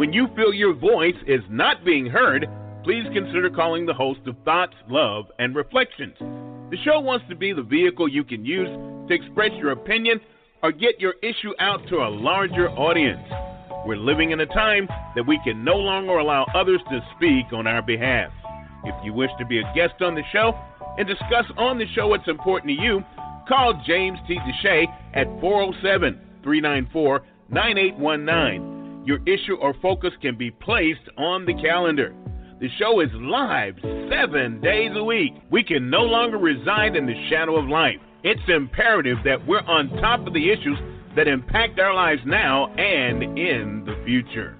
When you feel your voice is not being heard, please consider calling the host of Thoughts, Love, and Reflections. The show wants to be the vehicle you can use to express your opinion or get your issue out to a larger audience. We're living in a time that we can no longer allow others to speak on our behalf. If you wish to be a guest on the show and discuss on the show what's important to you, call James T. DeShay at 407 394 9819. Your issue or focus can be placed on the calendar. The show is live seven days a week. We can no longer reside in the shadow of life. It's imperative that we're on top of the issues that impact our lives now and in the future.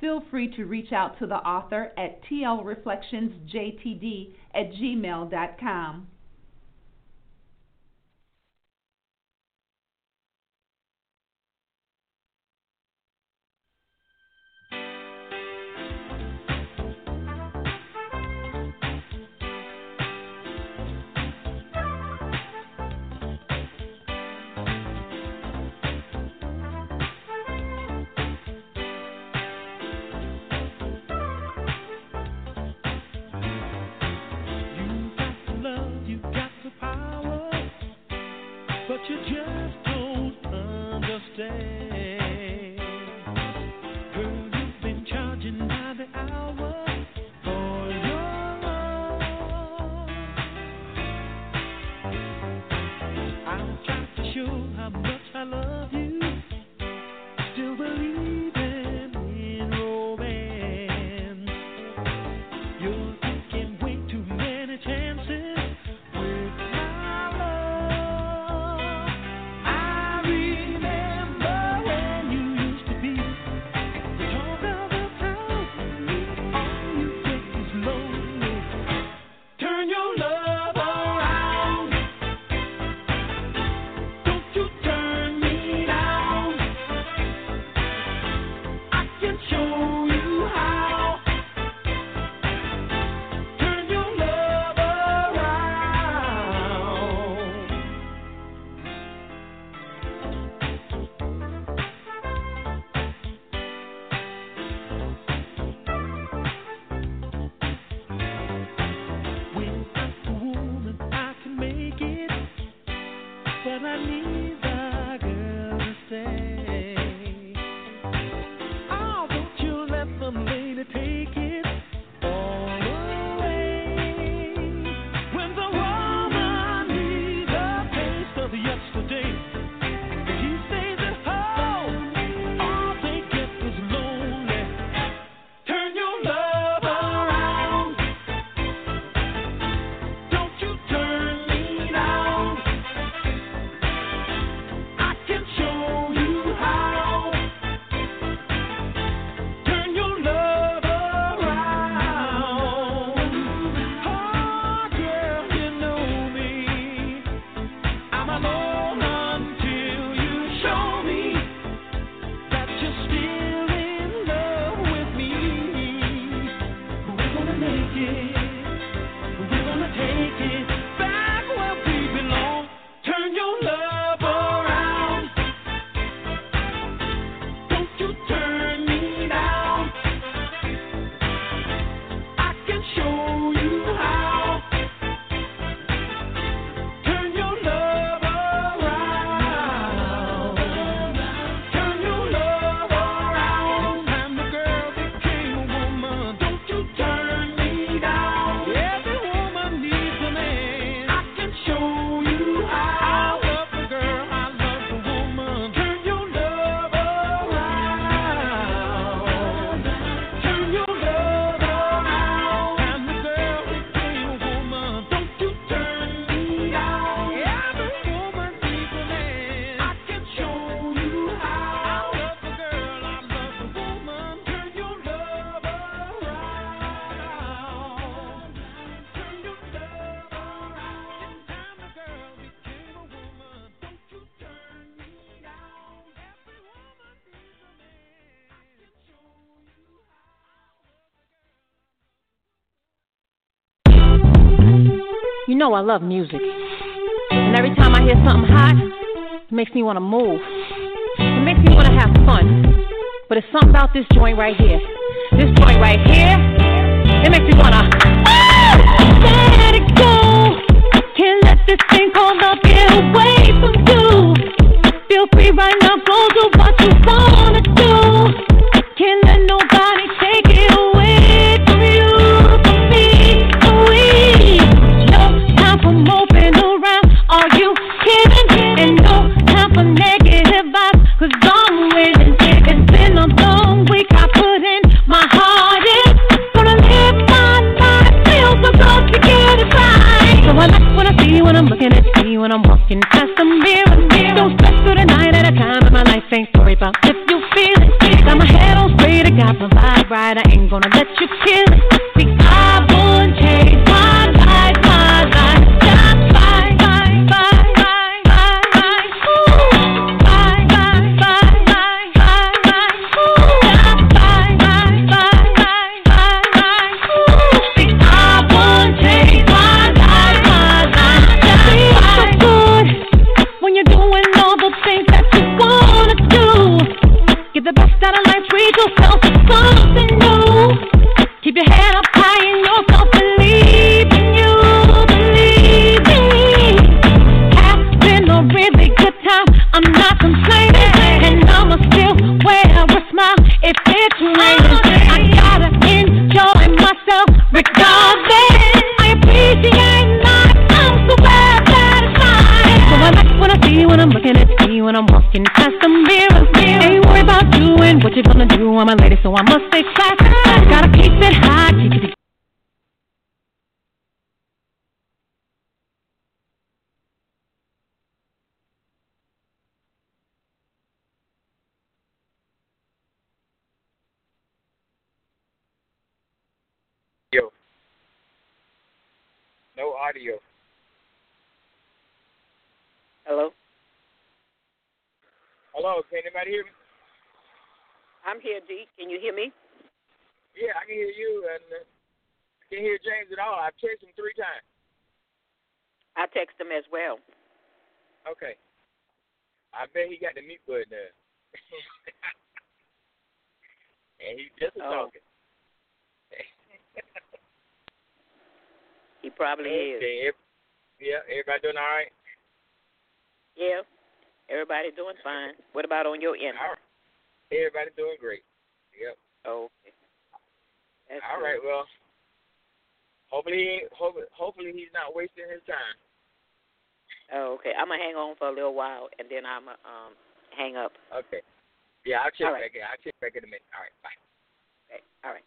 Feel free to reach out to the author at tlreflectionsjtd at gmail.com. know I love music. And every time I hear something hot, it makes me want to move. It makes me want to have fun. But it's something about this joint right here. This joint right here, it makes me want to. Ah! let it go. Can't let this thing called love get away Get the best out of life, treat yourself to something new. Keep your head up high in yourself, gonna. I'm a lady, so I must stay classy. Gotta keep it high, keep it Yo. No audio. Hello? Hello, can anybody hear me? I'm here, D. Can you hear me? Yeah, I can hear you, and uh, I can't hear James at all. I've texted him three times. I text him as well. Okay. I bet he got the mute button there. and he's just Oh. talking. He probably is. okay. ev- Yeah, everybody doing all right? Yeah. Everybody doing fine. What about on your end? All right. Everybody doing great. Yep. Oh, okay. That's All good. right. Well, hopefully, he hopefully, hopefully he's not wasting his time. Oh, okay. I'm gonna hang on for a little while and then I'm gonna um hang up. Okay. Yeah, I'll check All right. back in. I'll check back in a minute. All right. Bye. Okay. All right.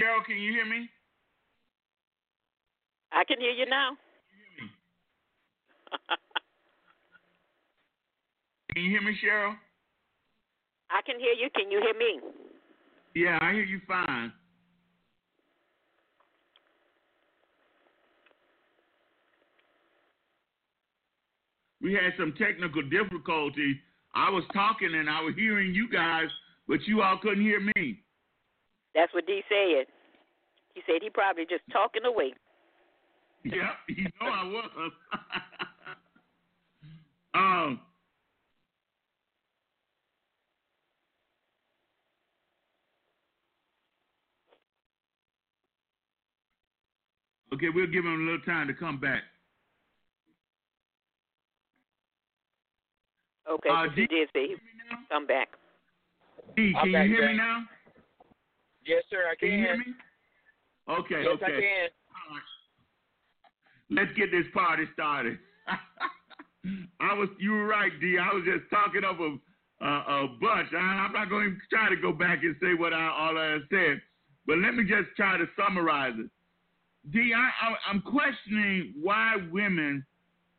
Cheryl, can you hear me? I can hear you now. Can you hear me, Cheryl? I can hear you. Can you hear me? Yeah, I hear you fine. We had some technical difficulties. I was talking and I was hearing you guys, but you all couldn't hear me. That's what D said. He said he probably just talking away. Yeah, you know I was. um, okay, we'll give him a little time to come back. Okay, Uh, D- did say he come back. D, I'm can back, you hear me now? Yes, sir. I Can can. you hear me? Okay, Yes, okay. I can. Let's get this party started. I was, you were right, D. I was just talking up a, a, a bunch. I, I'm not going to try to go back and say what I, all I said, but let me just try to summarize it. D, I, I, I'm questioning why women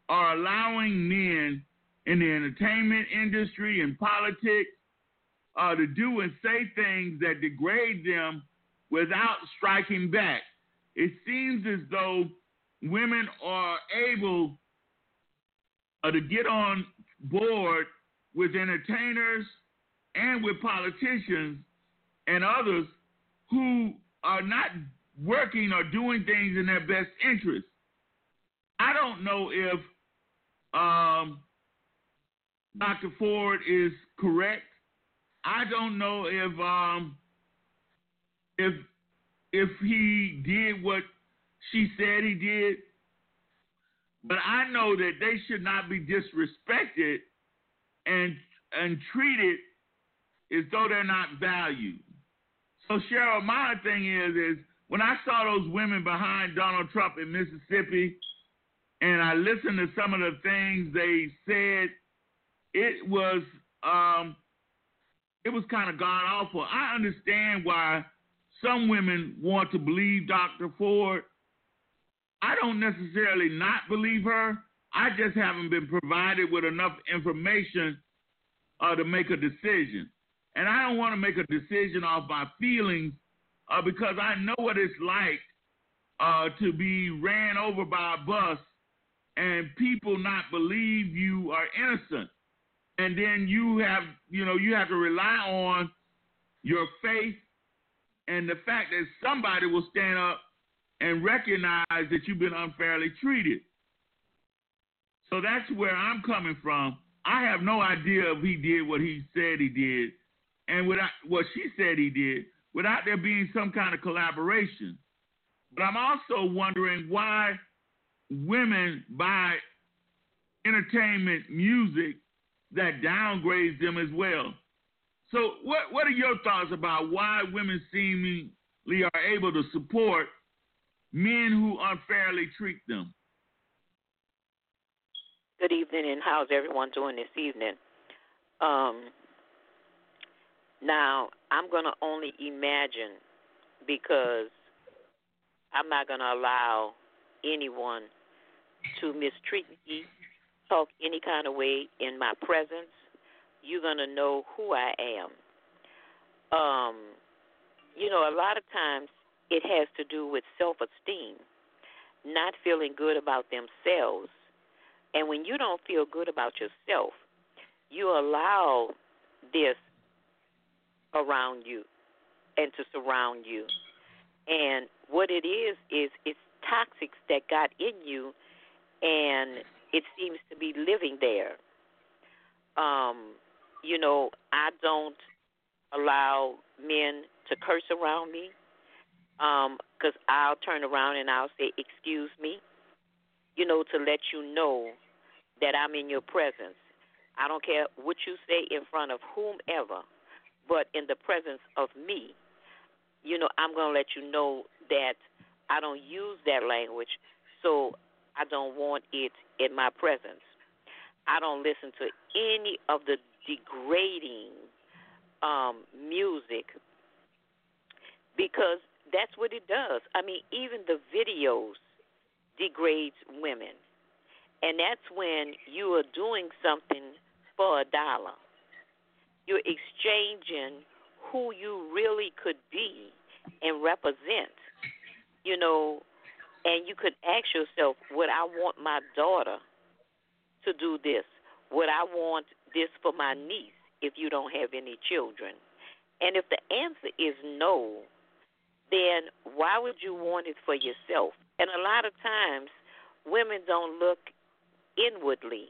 are allowing men in the entertainment industry and politics uh, to do and say things that degrade them without striking back. It seems as though women are able uh, to get on board with entertainers and with politicians and others who are not working or doing things in their best interest. I don't know if um, Dr. Ford is correct. I don't know if um, if if he did what she said he did, but I know that they should not be disrespected and and treated as though they're not valued. So Cheryl, my thing is is when I saw those women behind Donald Trump in Mississippi, and I listened to some of the things they said, it was um, it was kind of god awful. I understand why some women want to believe Dr. Ford. I don't necessarily not believe her. I just haven't been provided with enough information uh, to make a decision. And I don't want to make a decision off my feelings uh, because I know what it's like uh, to be ran over by a bus and people not believe you are innocent. And then you have, you know, you have to rely on your faith and the fact that somebody will stand up and recognize that you've been unfairly treated. So that's where I'm coming from. I have no idea if he did what he said he did and without what she said he did without there being some kind of collaboration. But I'm also wondering why women buy entertainment music that downgrades them as well. So, what what are your thoughts about why women seemingly are able to support men who unfairly treat them? Good evening, and how's everyone doing this evening? Um, now, I'm going to only imagine because I'm not going to allow anyone to mistreat me, talk any kind of way in my presence. You're going to know who I am. Um, you know, a lot of times it has to do with self esteem, not feeling good about themselves. And when you don't feel good about yourself, you allow this around you and to surround you. And what it is is it's toxics that got in you and it seems to be living there. Um, you know, I don't allow men to curse around me because um, I'll turn around and I'll say, Excuse me, you know, to let you know that I'm in your presence. I don't care what you say in front of whomever, but in the presence of me, you know, I'm going to let you know that I don't use that language, so I don't want it in my presence. I don't listen to any of the degrading um, music because that's what it does. I mean, even the videos degrades women. And that's when you are doing something for a dollar. You're exchanging who you really could be and represent. You know, and you could ask yourself, would I want my daughter to do this? Would I want this for my niece if you don't have any children? And if the answer is no, then why would you want it for yourself? And a lot of times, women don't look inwardly.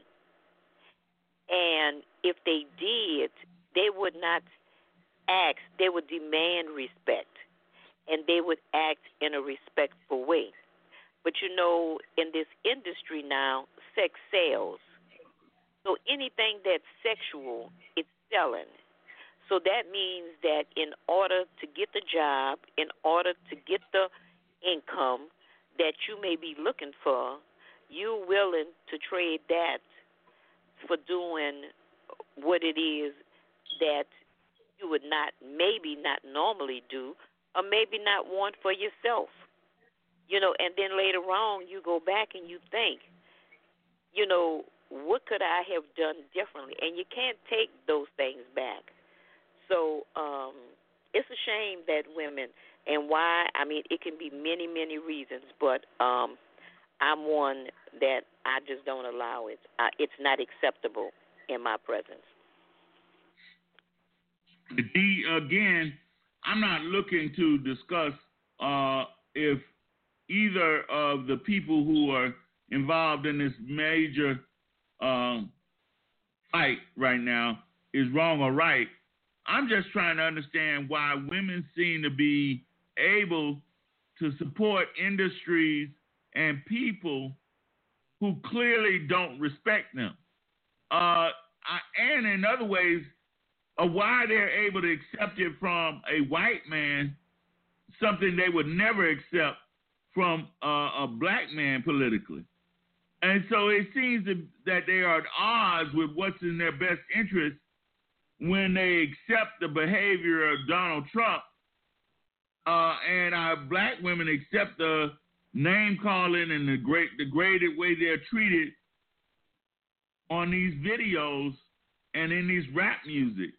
And if they did, they would not ask, they would demand respect. And they would act in a respectful way. But you know, in this industry now, sex sells. So anything that's sexual, it's selling. So that means that in order to get the job, in order to get the income that you may be looking for, you're willing to trade that for doing what it is that you would not, maybe not normally do, or maybe not want for yourself. You know, and then later on, you go back and you think, you know, what could I have done differently? And you can't take those things back. So um, it's a shame that women and why. I mean, it can be many, many reasons, but um, I'm one that I just don't allow it. It's not acceptable in my presence. D, again, I'm not looking to discuss uh, if either of the people who are involved in this major um, fight right now is wrong or right. I'm just trying to understand why women seem to be able to support industries and people who clearly don't respect them. Uh, I, and in other ways, uh, why they're able to accept it from a white man, something they would never accept from uh, a black man politically. And so it seems that they are at odds with what's in their best interest when they accept the behavior of Donald Trump, uh, and our black women accept the name calling and the great degraded way they're treated on these videos and in these rap music.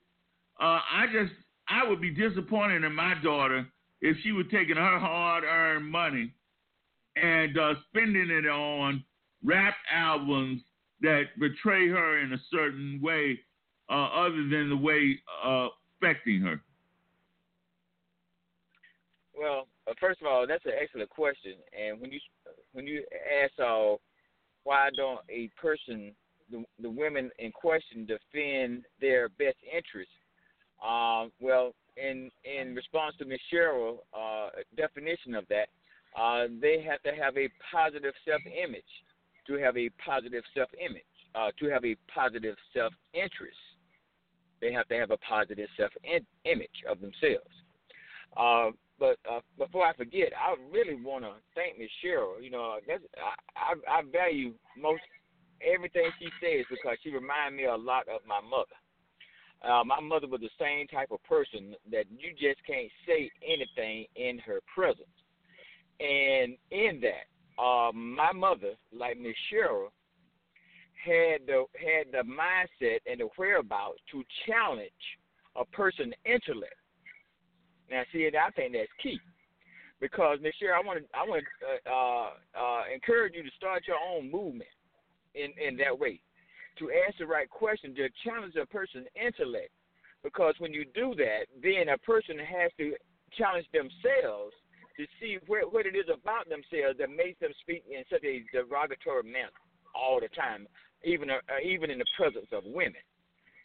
Uh, I just I would be disappointed in my daughter if she were taking her hard-earned money and uh, spending it on rap albums that betray her in a certain way uh, other than the way uh, affecting her? Well, uh, first of all, that's an excellent question. And when you when you ask, uh, why don't a person, the, the women in question, defend their best interests? Um, well, in in response to Ms. Cheryl' uh, definition of that, uh, they have to have a positive self-image. To have a positive self-image, uh, to have a positive self-interest, they have to have a positive self-image of themselves. Uh, but uh, before I forget, I really want to thank Miss Cheryl. You know, I, I, I value most everything she says because she reminds me a lot of my mother. Uh, my mother was the same type of person that you just can't say anything in her presence. And in that, uh, my mother, like Miss Cheryl, had the had the mindset and the whereabouts to challenge a person's intellect. Now, see, I think that's key because Miss Cheryl, I want to I want to uh, uh, uh, encourage you to start your own movement in in that way to ask the right question to challenge a person's intellect. Because when you do that, then a person has to challenge themselves to see where, what it is about themselves that makes them speak in such a derogatory manner. all the time, even uh, even in the presence of women.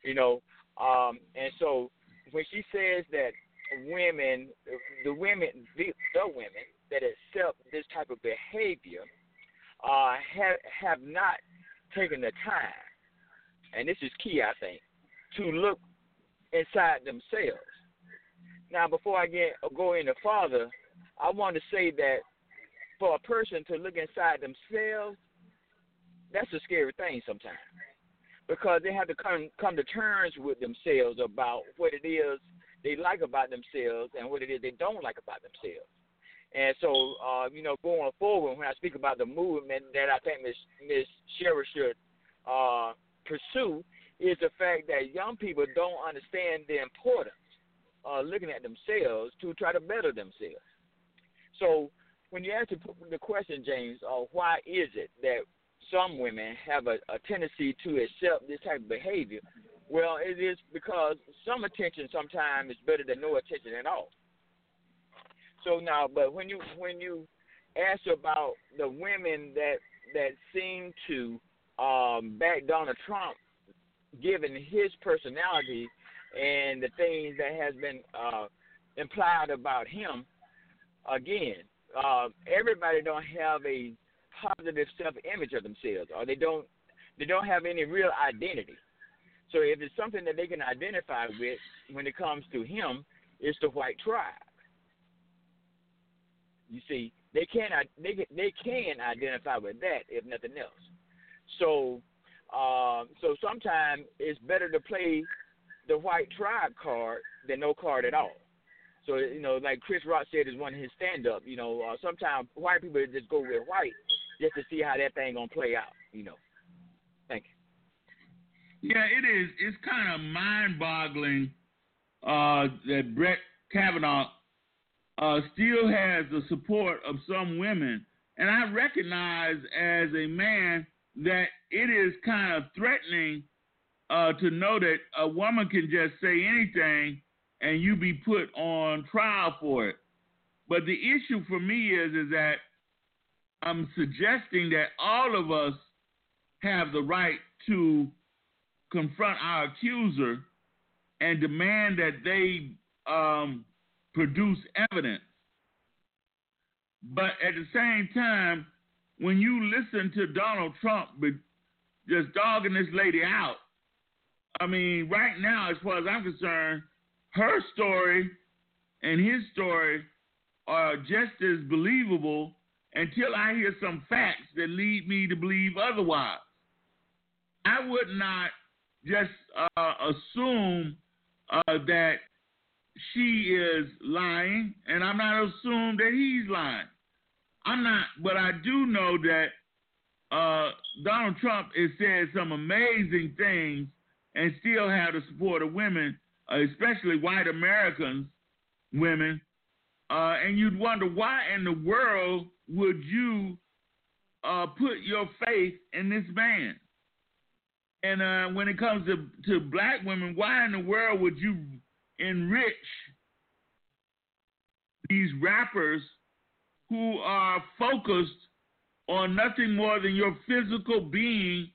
You know, um, and so when she says that women, the women, the, the women that accept this type of behavior, uh, have have not taken the time, and this is key, I think, to look inside themselves. Now, before I get go any farther, I want to say that for a person to look inside themselves, that's a scary thing sometimes because they have to come come to terms with themselves about what it is they like about themselves and what it is they don't like about themselves. And so, uh, you know, going forward, when I speak about the movement that I think Miss Miss Sherry should uh, pursue, is the fact that young people don't understand the importance of looking at themselves to try to better themselves. So, when you ask the question, James, uh, why is it that some women have a, a tendency to accept this type of behavior? Well, it is because some attention sometimes is better than no attention at all. So now, but when you when you ask about the women that that seem to um, back Donald Trump, given his personality and the things that has been uh, implied about him, again, uh, everybody don't have a positive self-image of themselves, or they don't they don't have any real identity. So if it's something that they can identify with when it comes to him, it's the white tribe. You see, they can they they can identify with that if nothing else. So, uh, so sometimes it's better to play the white tribe card than no card at all. So you know, like Chris Rock said, is one of his stand-up. You know, uh, sometimes white people just go with white just to see how that thing gonna play out. You know. Thank you. Yeah, it is. It's kind of mind-boggling uh, that Brett Kavanaugh uh, still has the support of some women. And I recognize as a man that it is kind of threatening uh, to know that a woman can just say anything and you be put on trial for it. But the issue for me is is that I'm suggesting that all of us have the right to confront our accuser and demand that they um, produce evidence. But at the same time, when you listen to Donald Trump just dogging this lady out, I mean, right now, as far as I'm concerned, her story and his story are just as believable until I hear some facts that lead me to believe otherwise. I would not just uh, assume uh, that she is lying, and I'm not assume that he's lying. I'm not, but I do know that uh, Donald Trump has said some amazing things and still have the support of women, especially white Americans, women. Uh, and you'd wonder why in the world would you uh, put your faith in this man? And uh, when it comes to, to black women, why in the world would you enrich these rappers who are focused on nothing more than your physical being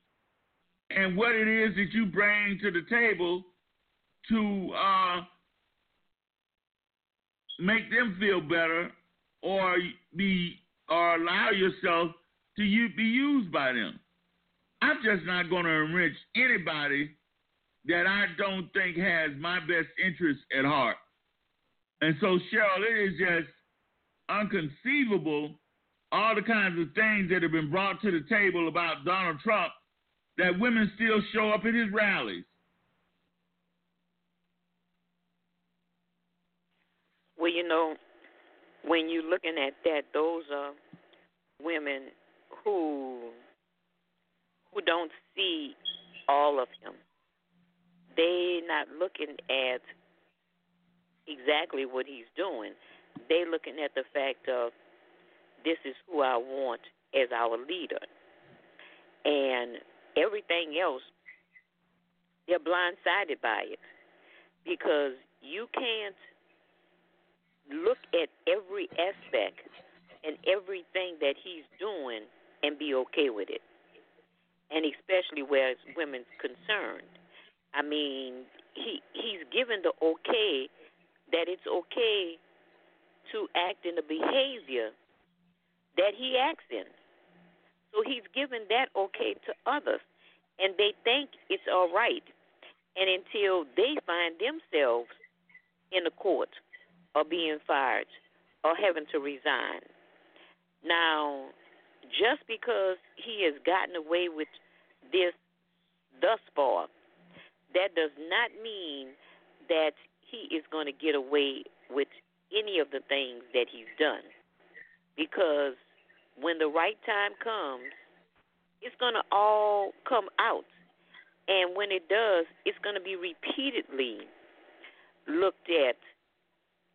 and what it is that you bring to the table to uh, make them feel better or be or allow yourself to be used by them. I'm just not going to enrich anybody that I don't think has my best interest at heart. And so, Cheryl, it is just unconceivable all the kinds of things that have been brought to the table about Donald Trump that women still show up at his rallies. Well, you know, when you're looking at that, those are women who who don't see all of him They're not looking at exactly what he's doing. They're looking at the fact of this is who I want as our leader. And everything else they're blindsided by it. Because you can't look at every aspect and everything that he's doing and be okay with it. and especially where women's concerned. I mean, he he's given the okay that it's okay to act in the behavior that he acts in. So he's given that okay to others, and they think it's all right. And until they find themselves in the court or being fired or having to resign. Now, just because he has gotten away with this thus far, that does not mean that he is going to get away with any of the things that he's done. Because when the right time comes, it's going to all come out. And when it does, it's going to be repeatedly looked at.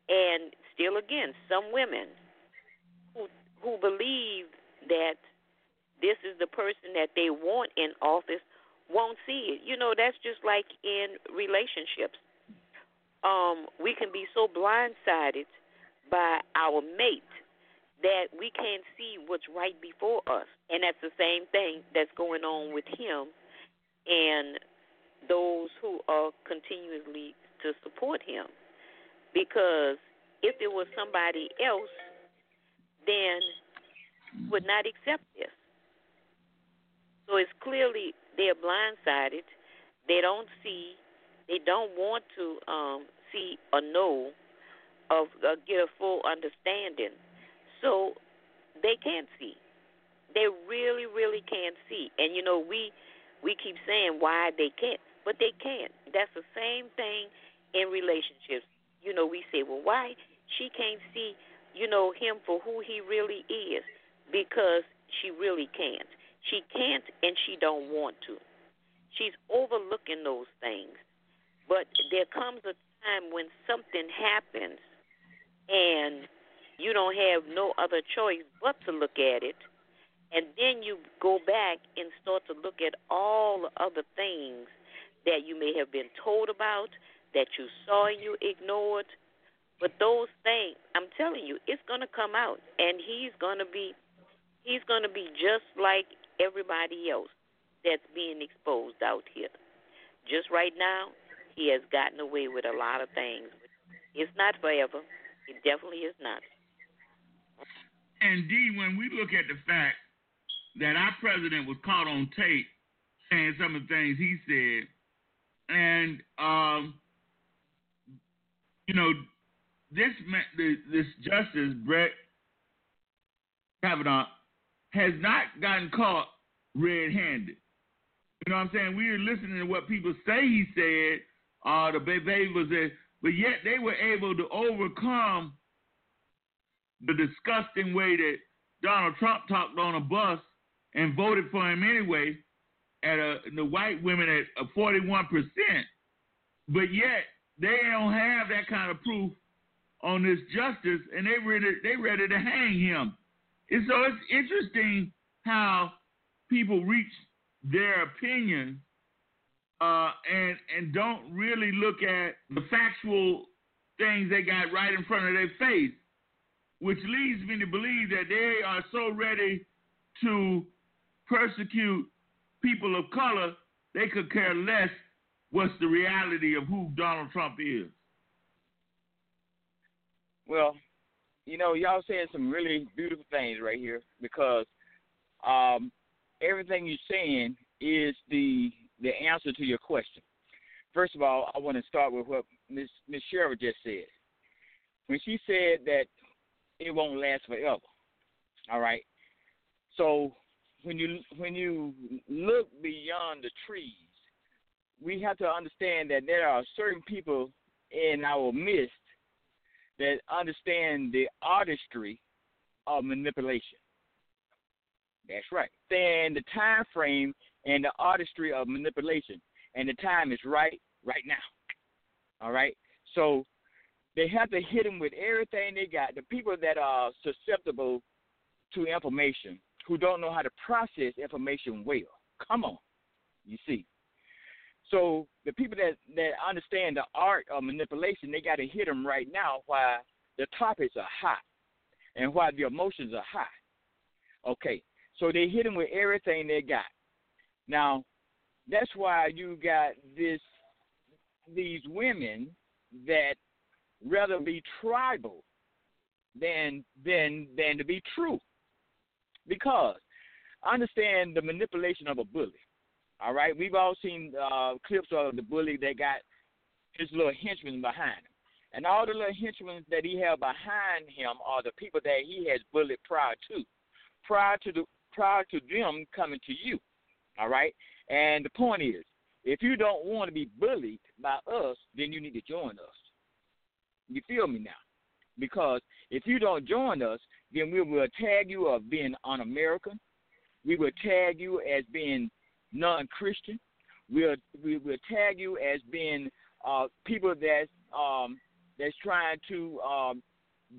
And still, again, some women who who believe that this is the person that they want in office won't see it. You know, that's just like in relationships. Um, we can be so blindsided by our mate that we can't see what's right before us. And that's the same thing that's going on with him and those who are continuously to support him. Because if it was somebody else, then would not accept this. So it's clearly they're blindsided. They don't see. They don't want to um, see or know of uh, get a full understanding. So they can't see. They really, really can't see. And you know, we we keep saying why they can't, but they can't. That's the same thing in relationships. You know, we say, well, why she can't see, you know, him for who he really is because she really can't. She can't and she don't want to. She's overlooking those things. But there comes a time when something happens and you don't have no other choice but to look at it. And then you go back and start to look at all the other things that you may have been told about, that you saw you ignored. But those things, I'm telling you, it's going to come out, and he's going to be, he's going to be just like everybody else that's being exposed out here. Just right now, he has gotten away with a lot of things. It's not forever. It definitely is not. And D, when we look at the fact that our president was caught on tape saying some of the things he said, and um, you know, this this justice Brett Kavanaugh has not gotten caught red-handed. You know what I'm saying? We are listening to what people say he said, uh, the was there, but yet they were able to overcome the disgusting way that Donald Trump talked on a bus and voted for him anyway at a, the white women at a 41%. But yet they don't have that kind of proof on this justice and they ready they ready to hang him. And so it's interesting how people reach their opinion uh, and and don't really look at the factual things they got right in front of their face, which leads me to believe that they are so ready to persecute people of color, they could care less what's the reality of who Donald Trump is. Well, you know, y'all saying some really beautiful things right here because um, everything you're saying is the the answer to your question. First of all, I want to start with what Miss Miss Cheryl just said. When she said that it won't last forever. All right. So when you when you look beyond the trees, we have to understand that there are certain people in our midst that understand the artistry of manipulation. That's right. Then the time frame and the artistry of manipulation. And the time is right, right now. All right? So they have to hit them with everything they got. The people that are susceptible to information, who don't know how to process information well. Come on. You see. So the people that, that understand the art of manipulation, they got to hit them right now while the topics are hot and while the emotions are high. Okay, so they hit them with everything they got. Now, that's why you got this these women that rather be tribal than than than to be true. Because understand the manipulation of a bully. All right, we've all seen uh, clips of the bully that got his little henchmen behind him, and all the little henchmen that he had behind him are the people that he has bullied prior to, prior to the prior to them coming to you. All right, and the point is, if you don't want to be bullied by us, then you need to join us. You feel me now? Because if you don't join us, then we will tag you as being un-American. We will tag you as being non-Christian. We'll we will tag you as being uh, people that's um, that's trying to um,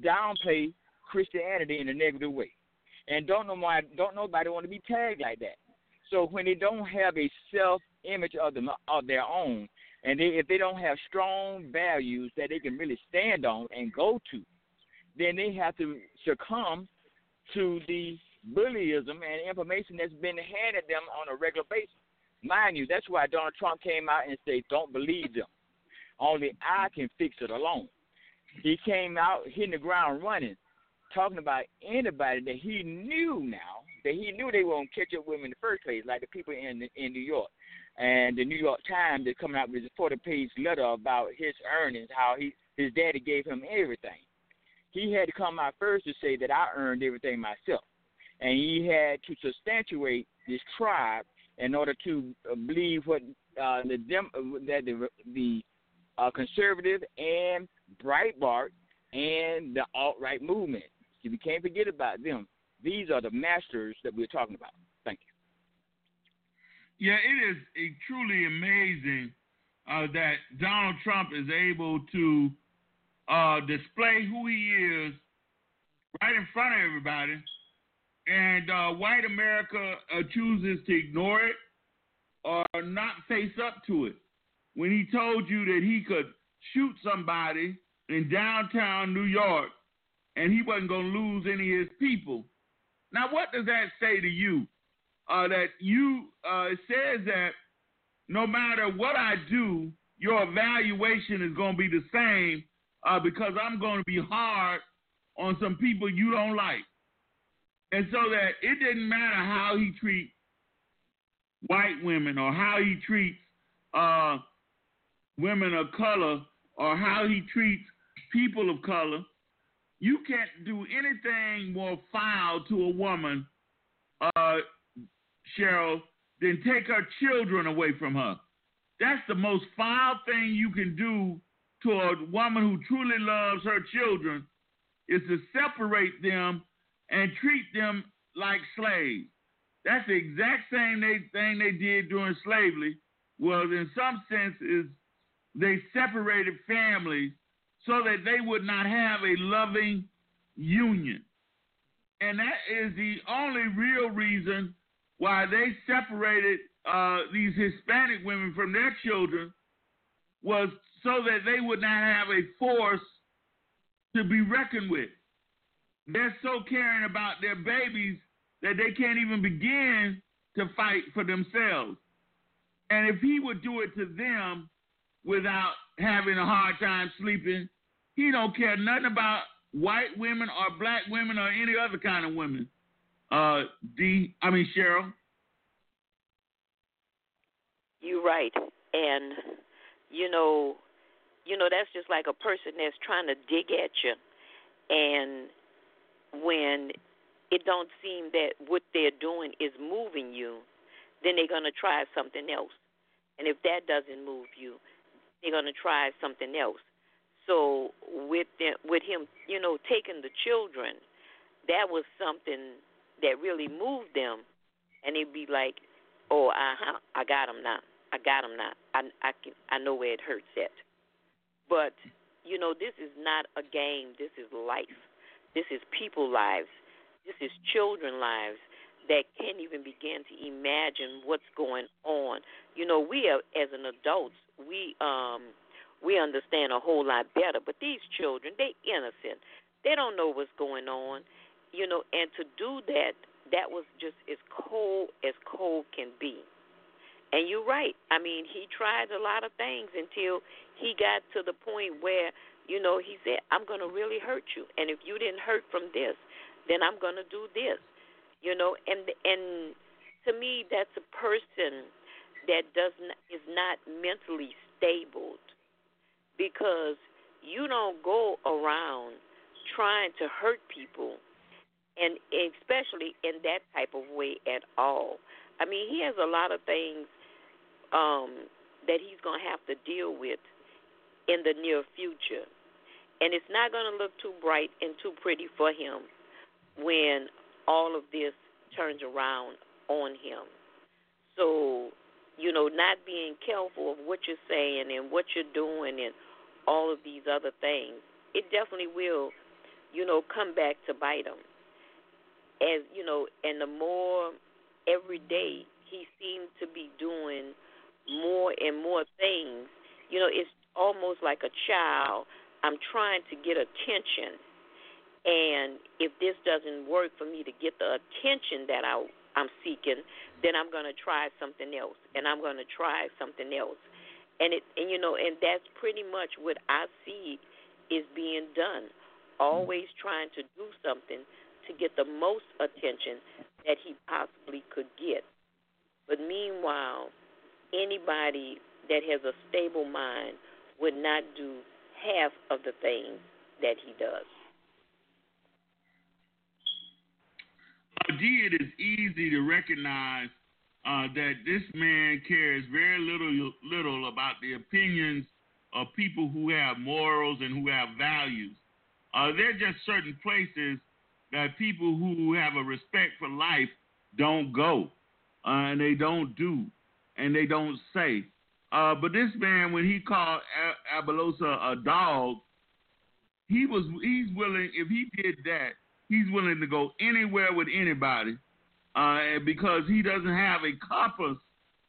downplay Christianity in a negative way, and don't know why don't nobody want to be tagged like that. So when they don't have a self image of them of their own, and they, if they don't have strong values that they can really stand on and go to, then they have to succumb to the bullyism and information that's been handed them on a regular basis. Mind you, that's why Donald Trump came out and said, "Don't believe them. Only I can fix it alone." He came out hitting the ground running, talking about anybody that he knew now that he knew they gonna catch up with him in the first place, like the people in in New York. And the New York Times is coming out with a 40 page letter about his earnings, how he his daddy gave him everything. He had to come out first to say that I earned everything myself, and he had to substantiate this tribe in order to uh, believe what uh, the dem- that the the uh, conservative and Breitbart and the alt right movement. So we can't forget about them. These are the masters that we're talking about. Thank you. Yeah, it is truly amazing uh, that Donald Trump is able to uh, display who he is right in front of everybody, and uh, white America uh, chooses to ignore it or not face up to it. When he told you that he could shoot somebody in downtown New York and he wasn't going to lose any of his people, now, what does that say to you? Uh, that you uh, it says that no matter what I do, your evaluation is going to be the same uh, because I'm going to be hard on some people you don't like, and so that it didn't matter how he treats white women or how he treats uh, women of color or how he treats people of color you can't do anything more foul to a woman, uh, Cheryl, than take her children away from her. That's the most foul thing you can do to a woman who truly loves her children is to separate them and treat them like slaves. That's the exact same they, thing they did during slavery. Was in some senses they separated families so that they would not have a loving union. And that is the only real reason why they separated uh, these Hispanic women from their children was so that they would not have a force to be reckoned with. They're so caring about their babies that they can't even begin to fight for themselves. And if he would do it to them without having a hard time sleeping. He don't care nothing about white women or black women or any other kind of women. Uh, D, I mean Cheryl. You're right, and you know, you know that's just like a person that's trying to dig at you, and when it don't seem that what they're doing is moving you, then they're gonna try something else, and if that doesn't move you, they're going to try something else. So with them, with him, you know, taking the children, that was something that really moved them, and he'd be like, "Oh, uh-huh, I got him now. I got him now. I I can I know where it hurts at." But you know, this is not a game. This is life. This is people lives. This is children lives that can't even begin to imagine what's going on. You know, we are as an adults, we um we understand a whole lot better. But these children, they innocent. They don't know what's going on. You know, and to do that, that was just as cold as cold can be. And you're right. I mean, he tried a lot of things until he got to the point where, you know, he said, I'm going to really hurt you. And if you didn't hurt from this, then I'm going to do this. You know, and and to me that's a person that does not, is not mentally stable because you don't go around trying to hurt people and especially in that type of way at all. I mean, he has a lot of things um, that he's going to have to deal with in the near future. And it's not going to look too bright and too pretty for him when all of this turns around on him. So, you know, not being careful of what you're saying and what you're doing and all of these other things, it definitely will, you know, come back to bite him. As, you know, and the more every day he seems to be doing more and more things. You know, it's almost like a child. I'm trying to get attention, and if this doesn't work for me to get the attention that I I'm seeking, then I'm going to try something else, and I'm going to try something else, and it and you know, and that's pretty much what I see is being done. Always trying to do something to get the most attention that he possibly could get. But meanwhile, anybody that has a stable mind would not do half of the things that he does. D, it is easy to recognize uh, that this man cares very little little about the opinions of people who have morals and who have values. Uh, there are just certain places that people who have a respect for life don't go, uh, and they don't do and they don't say. Uh, but this man, when he called Omarosa a dog, he was he's willing. If he did that, he's willing to go anywhere with anybody, uh, because he doesn't have a compass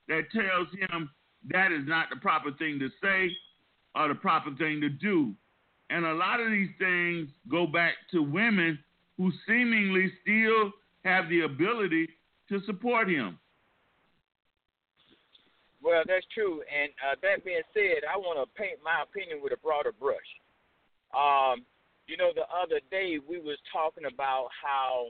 that tells him that is not the proper thing to say or the proper thing to do. And a lot of these things go back to women who seemingly still have the ability to support him. Well, that's true. And uh, that being said, I want to paint my opinion with a broader brush. Um, you know, the other day we was talking about how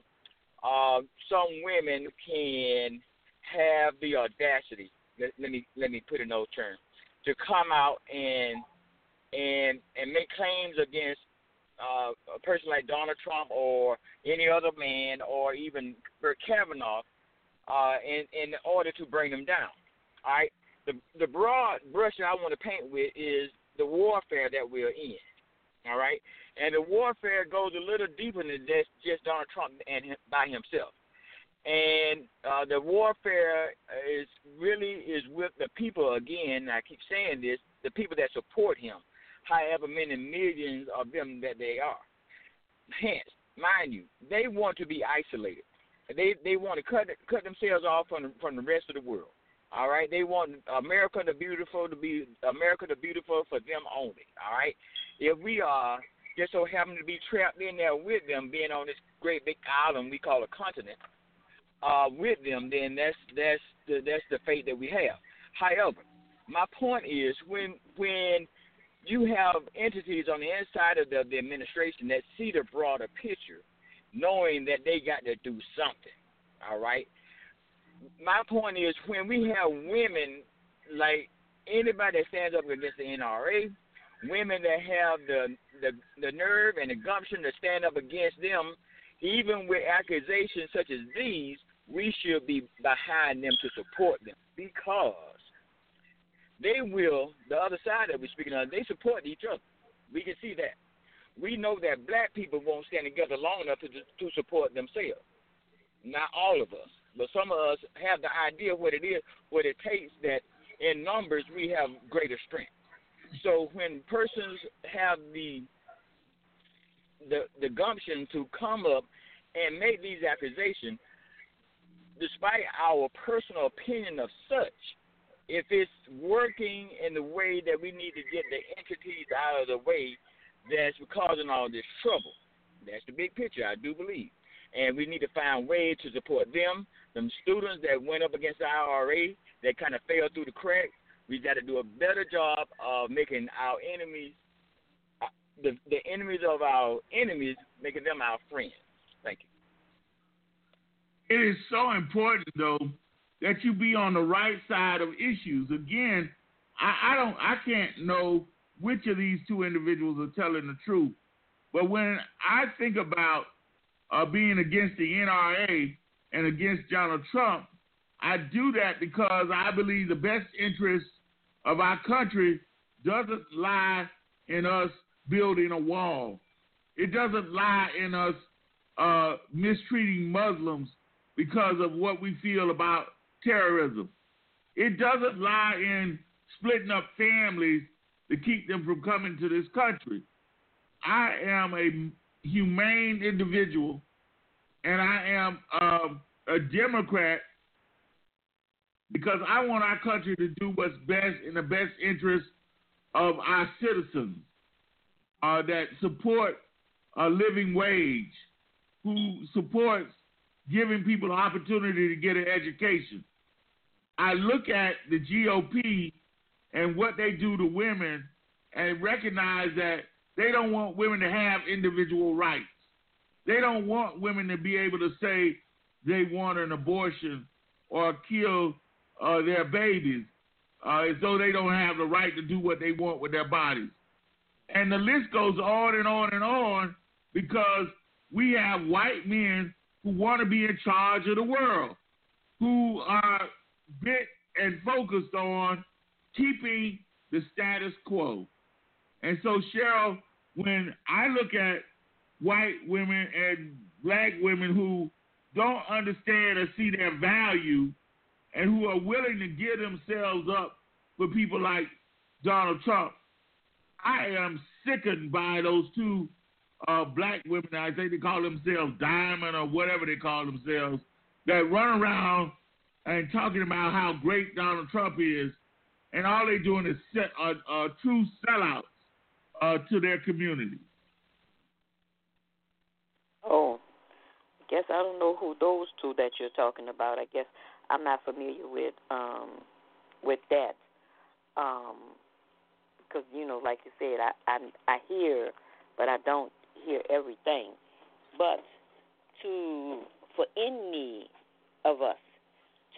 uh, some women can have the audacity. Let, let me let me put in those terms to come out and and and make claims against uh, a person like Donald Trump or any other man or even Brett Kavanaugh uh, in in order to bring them down. All right, the the broad brush that I want to paint with is the warfare that we're in. All right, and the warfare goes a little deeper than just just Donald Trump and him, by himself. And uh, the warfare is really is with the people again. I keep saying this: the people that support him, however many millions of them that they are. Hence, mind you, they want to be isolated. They they want to cut cut themselves off from from the rest of the world. All right, they want America the beautiful to be America the beautiful for them only. All right, if we are just so happen to be trapped in there with them, being on this great big island we call a continent, uh, with them, then that's that's the that's the fate that we have. However, my point is when when you have entities on the inside of the, the administration that see the broader picture, knowing that they got to do something. All right my point is when we have women like anybody that stands up against the NRA, women that have the the the nerve and the gumption to stand up against them, even with accusations such as these, we should be behind them to support them because they will. The other side that we're speaking of, they support each other. We can see that. We know that black people won't stand together long enough to to support themselves. Not all of us. But some of us have the idea what it is, what it takes that in numbers we have greater strength. So when persons have the the the gumption to come up and make these accusations, despite our personal opinion of such, if it's working in the way that we need to get the entities out of the way that's causing all this trouble. That's the big picture, I do believe. And we need to find ways to support them, them students that went up against the NRA that kind of fell through the cracks. We got to do a better job of making our enemies, uh, the the enemies of our enemies, making them our friends. Thank you. It is so important, though, that you be on the right side of issues. Again, I, I don't, I can't know which of these two individuals are telling the truth. But when I think about uh, being against the NRA and against Donald Trump, I do that because I believe the best interest of our country doesn't lie in us building a wall. It doesn't lie in us uh, mistreating Muslims because of what we feel about terrorism. It doesn't lie in splitting up families to keep them from coming to this country. I am a humane individual, and I am uh, a Democrat because I want our country to do what's best in the best interest of our citizens uh, that support a living wage, who supports giving people the opportunity to get an education. I look at the GOP and what they do to women and recognize that they don't want women to have individual rights. They don't want women to be able to say they want an abortion or kill uh, their babies uh, as though they don't have the right to do what they want with their bodies. And the list goes on and on and on because we have white men who want to be in charge of the world, who are bent and focused on keeping the status quo. And so, Cheryl, when I look at white women and black women who don't understand or see their value and who are willing to give themselves up for people like Donald Trump, I am sickened by those two uh, black women. I think they call themselves Diamond or whatever they call themselves that run around and talking about how great Donald Trump is, and all they're doing is set, uh, uh, true sellouts uh, to their community. Oh, I guess I don't know who those two that you're talking about. I guess I'm not familiar with um, with that. Um, because you know, like you said, I, I I hear, but I don't hear everything. But to for any of us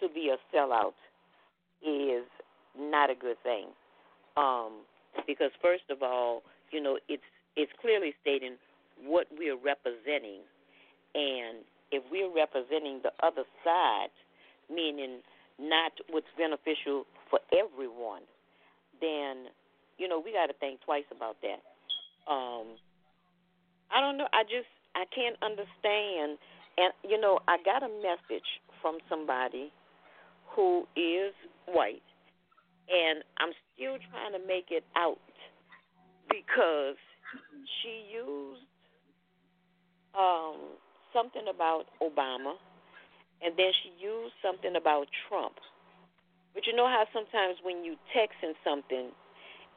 to be a sellout is not a good thing. Um, because first of all, you know, it's it's clearly stating what we're representing, and if we're representing the other side, meaning not what's beneficial for everyone, then you know we got to think twice about that. Um, I don't know. I just I can't understand. And you know, I got a message from somebody who is white, and I'm still trying to make it out because she used um, something about Obama, and then she used something about Trump. But you know how sometimes when you text texting something,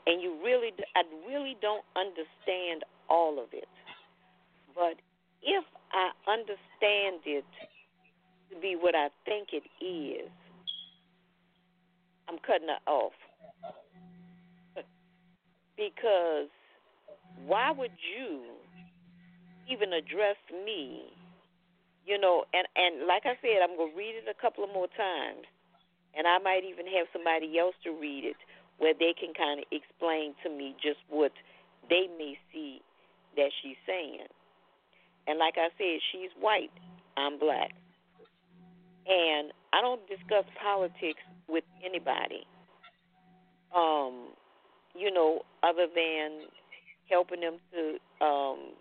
and you really, I really don't understand all of it. But if I understand it to be what I think it is, I'm cutting it off. Because why would you even address me? You know, and and like I said, I'm gonna read it a couple of more times, and I might even have somebody else to read it where they can kind of explain to me just what they may see that she's saying. And like I said, she's white, I'm black. And I don't discuss politics with anybody. Um, you know, other than helping them to um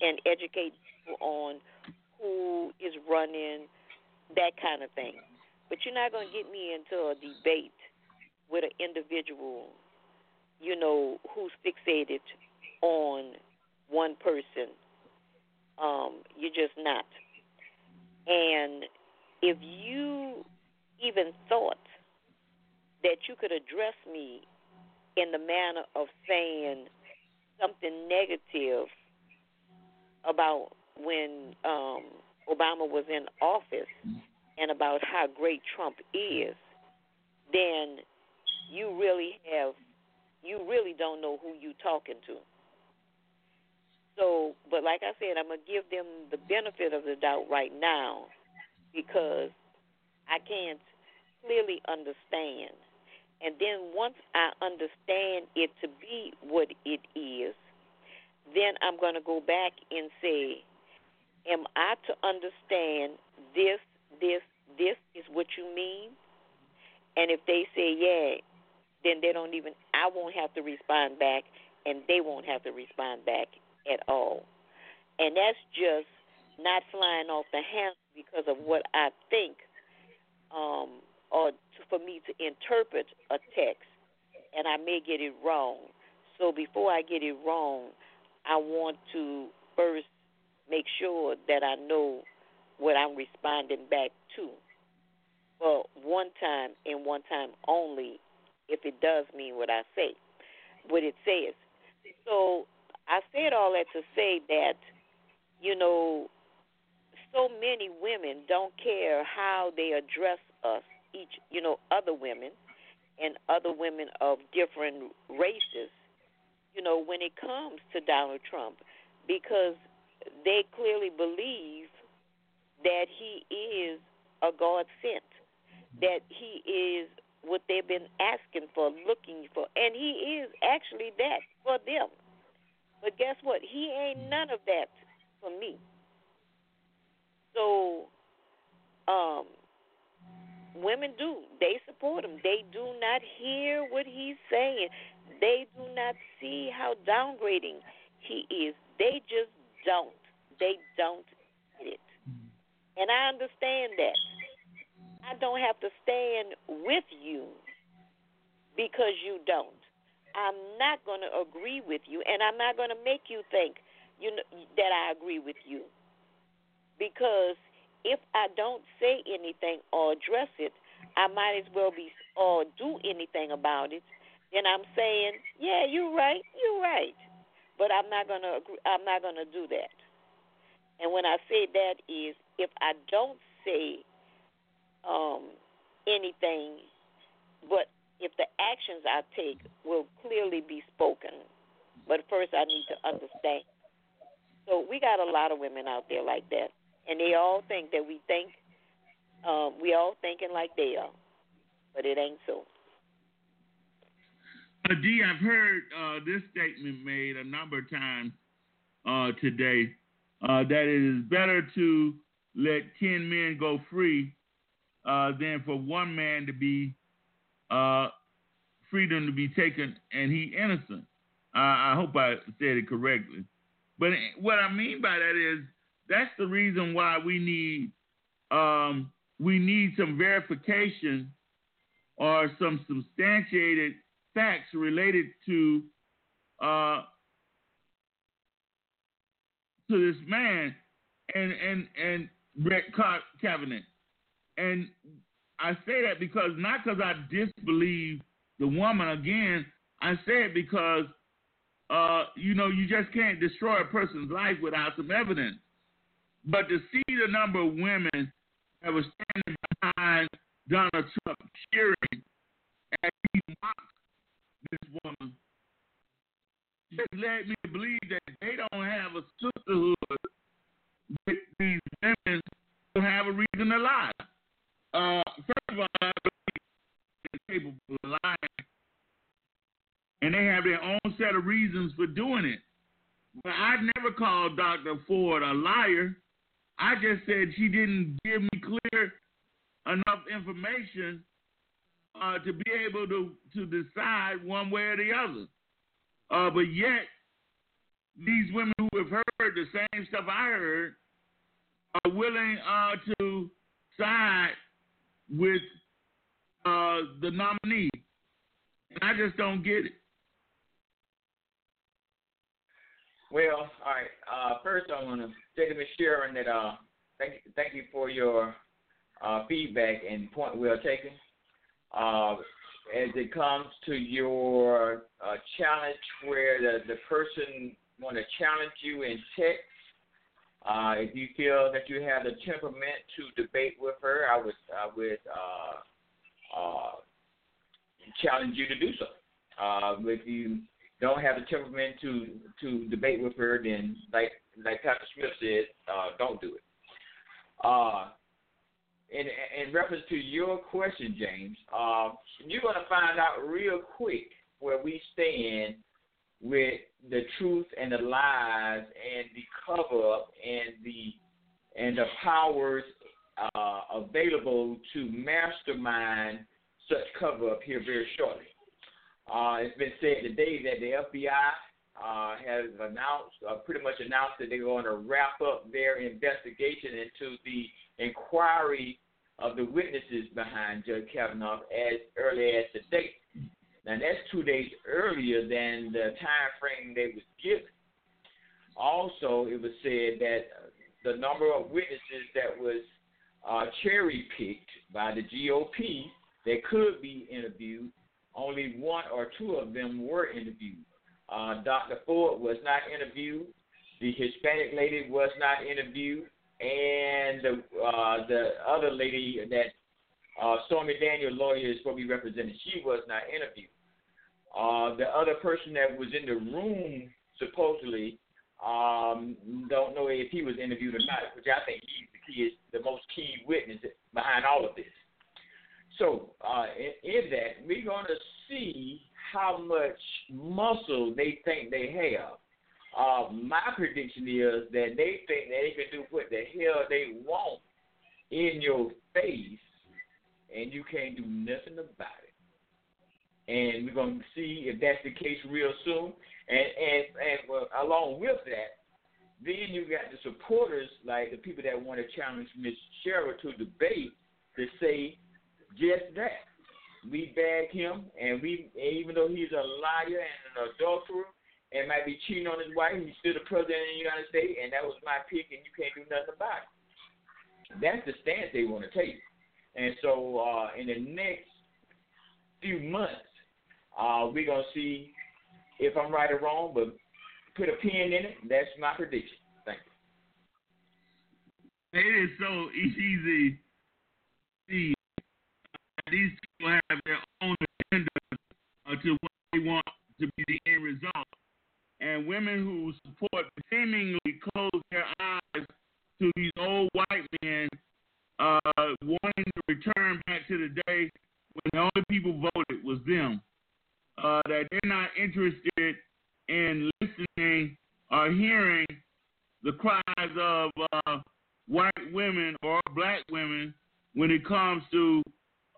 and educate people on who is running, that kind of thing. But you're not going to get me into a debate with an individual, you know, who's fixated on one person um, you're just not. And if you even thought that you could address me in the manner of saying something negative about when um, Obama was in office, and about how great Trump is, then you really have you really don't know who you talking to. So, but like I said, I'm gonna give them the benefit of the doubt right now because I can't clearly understand. And then once I understand it to be what it is, then I'm going to go back and say, Am I to understand this, this, this is what you mean? And if they say, Yeah, then they don't even, I won't have to respond back, and they won't have to respond back at all. And that's just not flying off the handle because of what I think um, or to, for me to interpret a text, and I may get it wrong. So before I get it wrong, I want to first make sure that I know what I'm responding back to. Well, one time and one time only, if it does mean what I say, what it says. So I said all that to say that, you know, so many women don't care how they address us, each, you know, other women and other women of different races, you know, when it comes to Donald Trump, because they clearly believe that he is a God sent, that he is what they've been asking for, looking for, and he is actually that for them. But guess what? He ain't none of that for me. So, um, women do. They support him. They do not hear what he's saying. They do not see how downgrading he is. They just don't. They don't get it. Mm-hmm. And I understand that. I don't have to stand with you because you don't. I'm not going to agree with you, and I'm not going to make you think you know, that I agree with you. Because if I don't say anything or address it, I might as well be or do anything about it. Then I'm saying, yeah, you're right, you're right. But I'm not gonna agree, I'm not gonna do that. And when I say that is, if I don't say um, anything, but if the actions I take will clearly be spoken. But first, I need to understand. So we got a lot of women out there like that, and they all think that we think um, we all thinking like they are, but it ain't so. Uh, D, I've heard uh, this statement made a number of times uh, today uh, that it is better to let 10 men go free uh, than for one man to be uh, freedom to be taken and he innocent. I hope I said it correctly. But what I mean by that is that's the reason why we need um, we need some verification or some substantiated facts related to uh, to this man and and and Brett Kavanaugh. And I say that because not because I disbelieve the woman again. I say it because uh, you know you just can't destroy a person's life without some evidence. But to see the number of women that were standing behind Donald Trump cheering as he mocked this woman just led me to believe that they don't have a sisterhood with these women who have a reason to lie. Uh, first of all, I believe they're capable of lying, and they have their own set of reasons for doing it. But I never called Dr. Ford a liar. I just said she didn't give me clear enough information uh, to be able to, to decide one way or the other. Uh, but yet, these women who have heard the same stuff I heard are willing uh, to side with uh, the nominee. And I just don't get it. Well, all right. Uh, first, I want to say to Ms. Sharon that uh, thank, thank you for your uh, feedback and point well taken. Uh, as it comes to your uh, challenge where the, the person want to challenge you in text, Uh, if you feel that you have the temperament to debate with her, I would I would uh, uh, challenge you to do so. Uh, if you don't have the temperament to to debate with her, then like like Pastor Smith said, uh, don't do it. Uh, in in reference to your question, James, uh, you're going to find out real quick where we stand with the truth and the lies and the cover up and the and the powers uh, available to mastermind such cover up here very shortly. Uh, it's been said today that the FBI uh, has announced, uh, pretty much announced that they're going to wrap up their investigation into the inquiry of the witnesses behind Judge Kavanaugh as early as today. Now that's two days earlier than the time frame they was given. Also, it was said that the number of witnesses that was uh, cherry picked by the GOP that could be interviewed, only one or two of them were interviewed. Uh, Dr. Ford was not interviewed. The Hispanic lady was not interviewed, and the uh, the other lady that uh, Stormy Daniel lawyer is what we represented. She was not interviewed. Uh, the other person that was in the room supposedly um, don't know if he was interviewed or not, which I think he's the key is the most key witness behind all of this. So uh, in, in that, we're going to see how much muscle they think they have. Uh, my prediction is that they think that they can do what the hell they want in your face, and you can't do nothing about it. And we're to see if that's the case real soon. And and and well, along with that, then you got the supporters, like the people that want to challenge Miss Cheryl to debate, to say just that we bag him, and we even though he's a liar and an adulterer and might be cheating on his wife, he's still the president of the United States, and that was my pick, and you can't do nothing about it. That's the stance they want to take. And so uh, in the next few months, uh, we're gonna see if I'm right or wrong, but put a pin in it. That's my prediction. Thank you. It is so easy. See, these people have their own agenda uh, to what they want to be the end result. And women who support seemingly close their eyes to these old white men uh, wanting to return back to the day when the only people voted was them. Uh, that they're not interested in listening or hearing the cries of uh, white women or black women when it comes to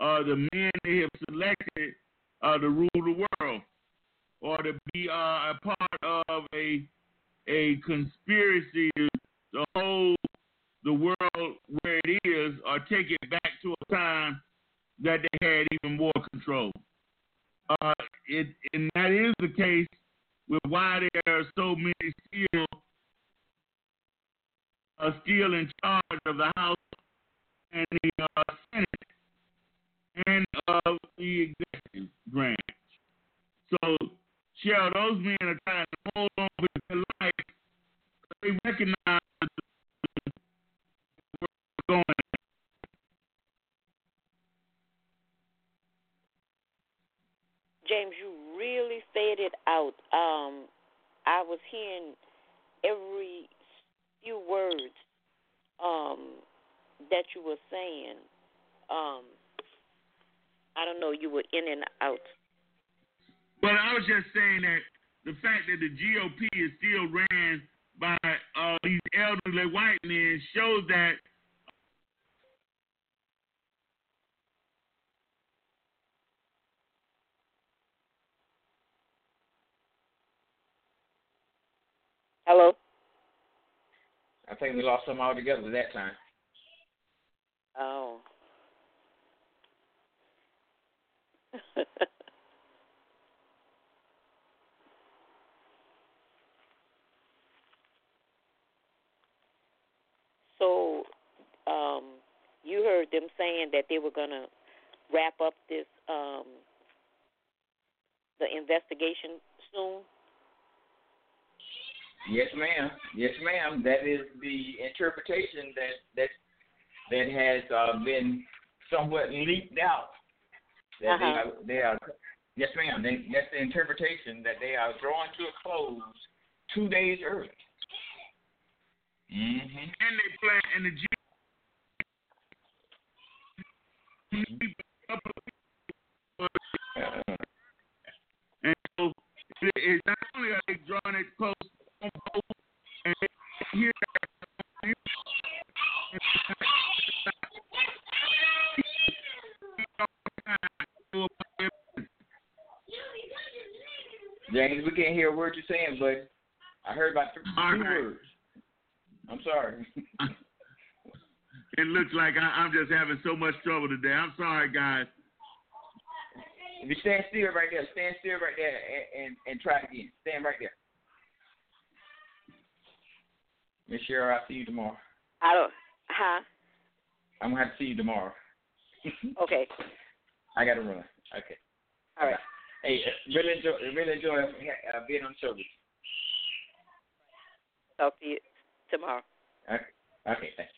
uh, the men they have selected uh, to rule the world or to be uh, a part of a a conspiracy to hold the world where it is or take it back to a time that they had even more control. Uh, it, and that is the case with why there are so many still uh, still in charge of the House and the uh, Senate and of the executive branch. So, Cheryl, those men are trying to hold on with their life. They recognize where we're going. James, you really it out. Um, I was hearing every few words um, that you were saying. Um, I don't know, you were in and out. But I was just saying that the fact that the GOP is still ran by uh, these elderly white men shows that Hello? I think we lost them all together that time. Oh. so, um, you heard them saying that they were going to wrap up this um, the investigation soon. Yes, ma'am. Yes, ma'am. That is the interpretation that that that has uh, been somewhat leaked out. That Uh-huh. they are, they are. Yes, ma'am. They, that's the interpretation that they are drawing to a close two days early. Mm-hmm. And they plan and the G and so it, it, not only are they drawing it close on both and here James, we can't hear a word you're saying, but I heard about th- All two right. words. I'm sorry. it looks like I, I'm just having so much trouble today. I'm sorry, guys. If you stand still right there, stand still right there and, and, and try again. Stand right there. Miss Cheryl, I'll see you tomorrow. I don't. Huh? I'm gonna have to see you tomorrow. Okay. I gotta run. Okay. All right. Hey, uh, really enjoy, really enjoy uh, being on the show with Talk to you tomorrow. Okay, okay thanks.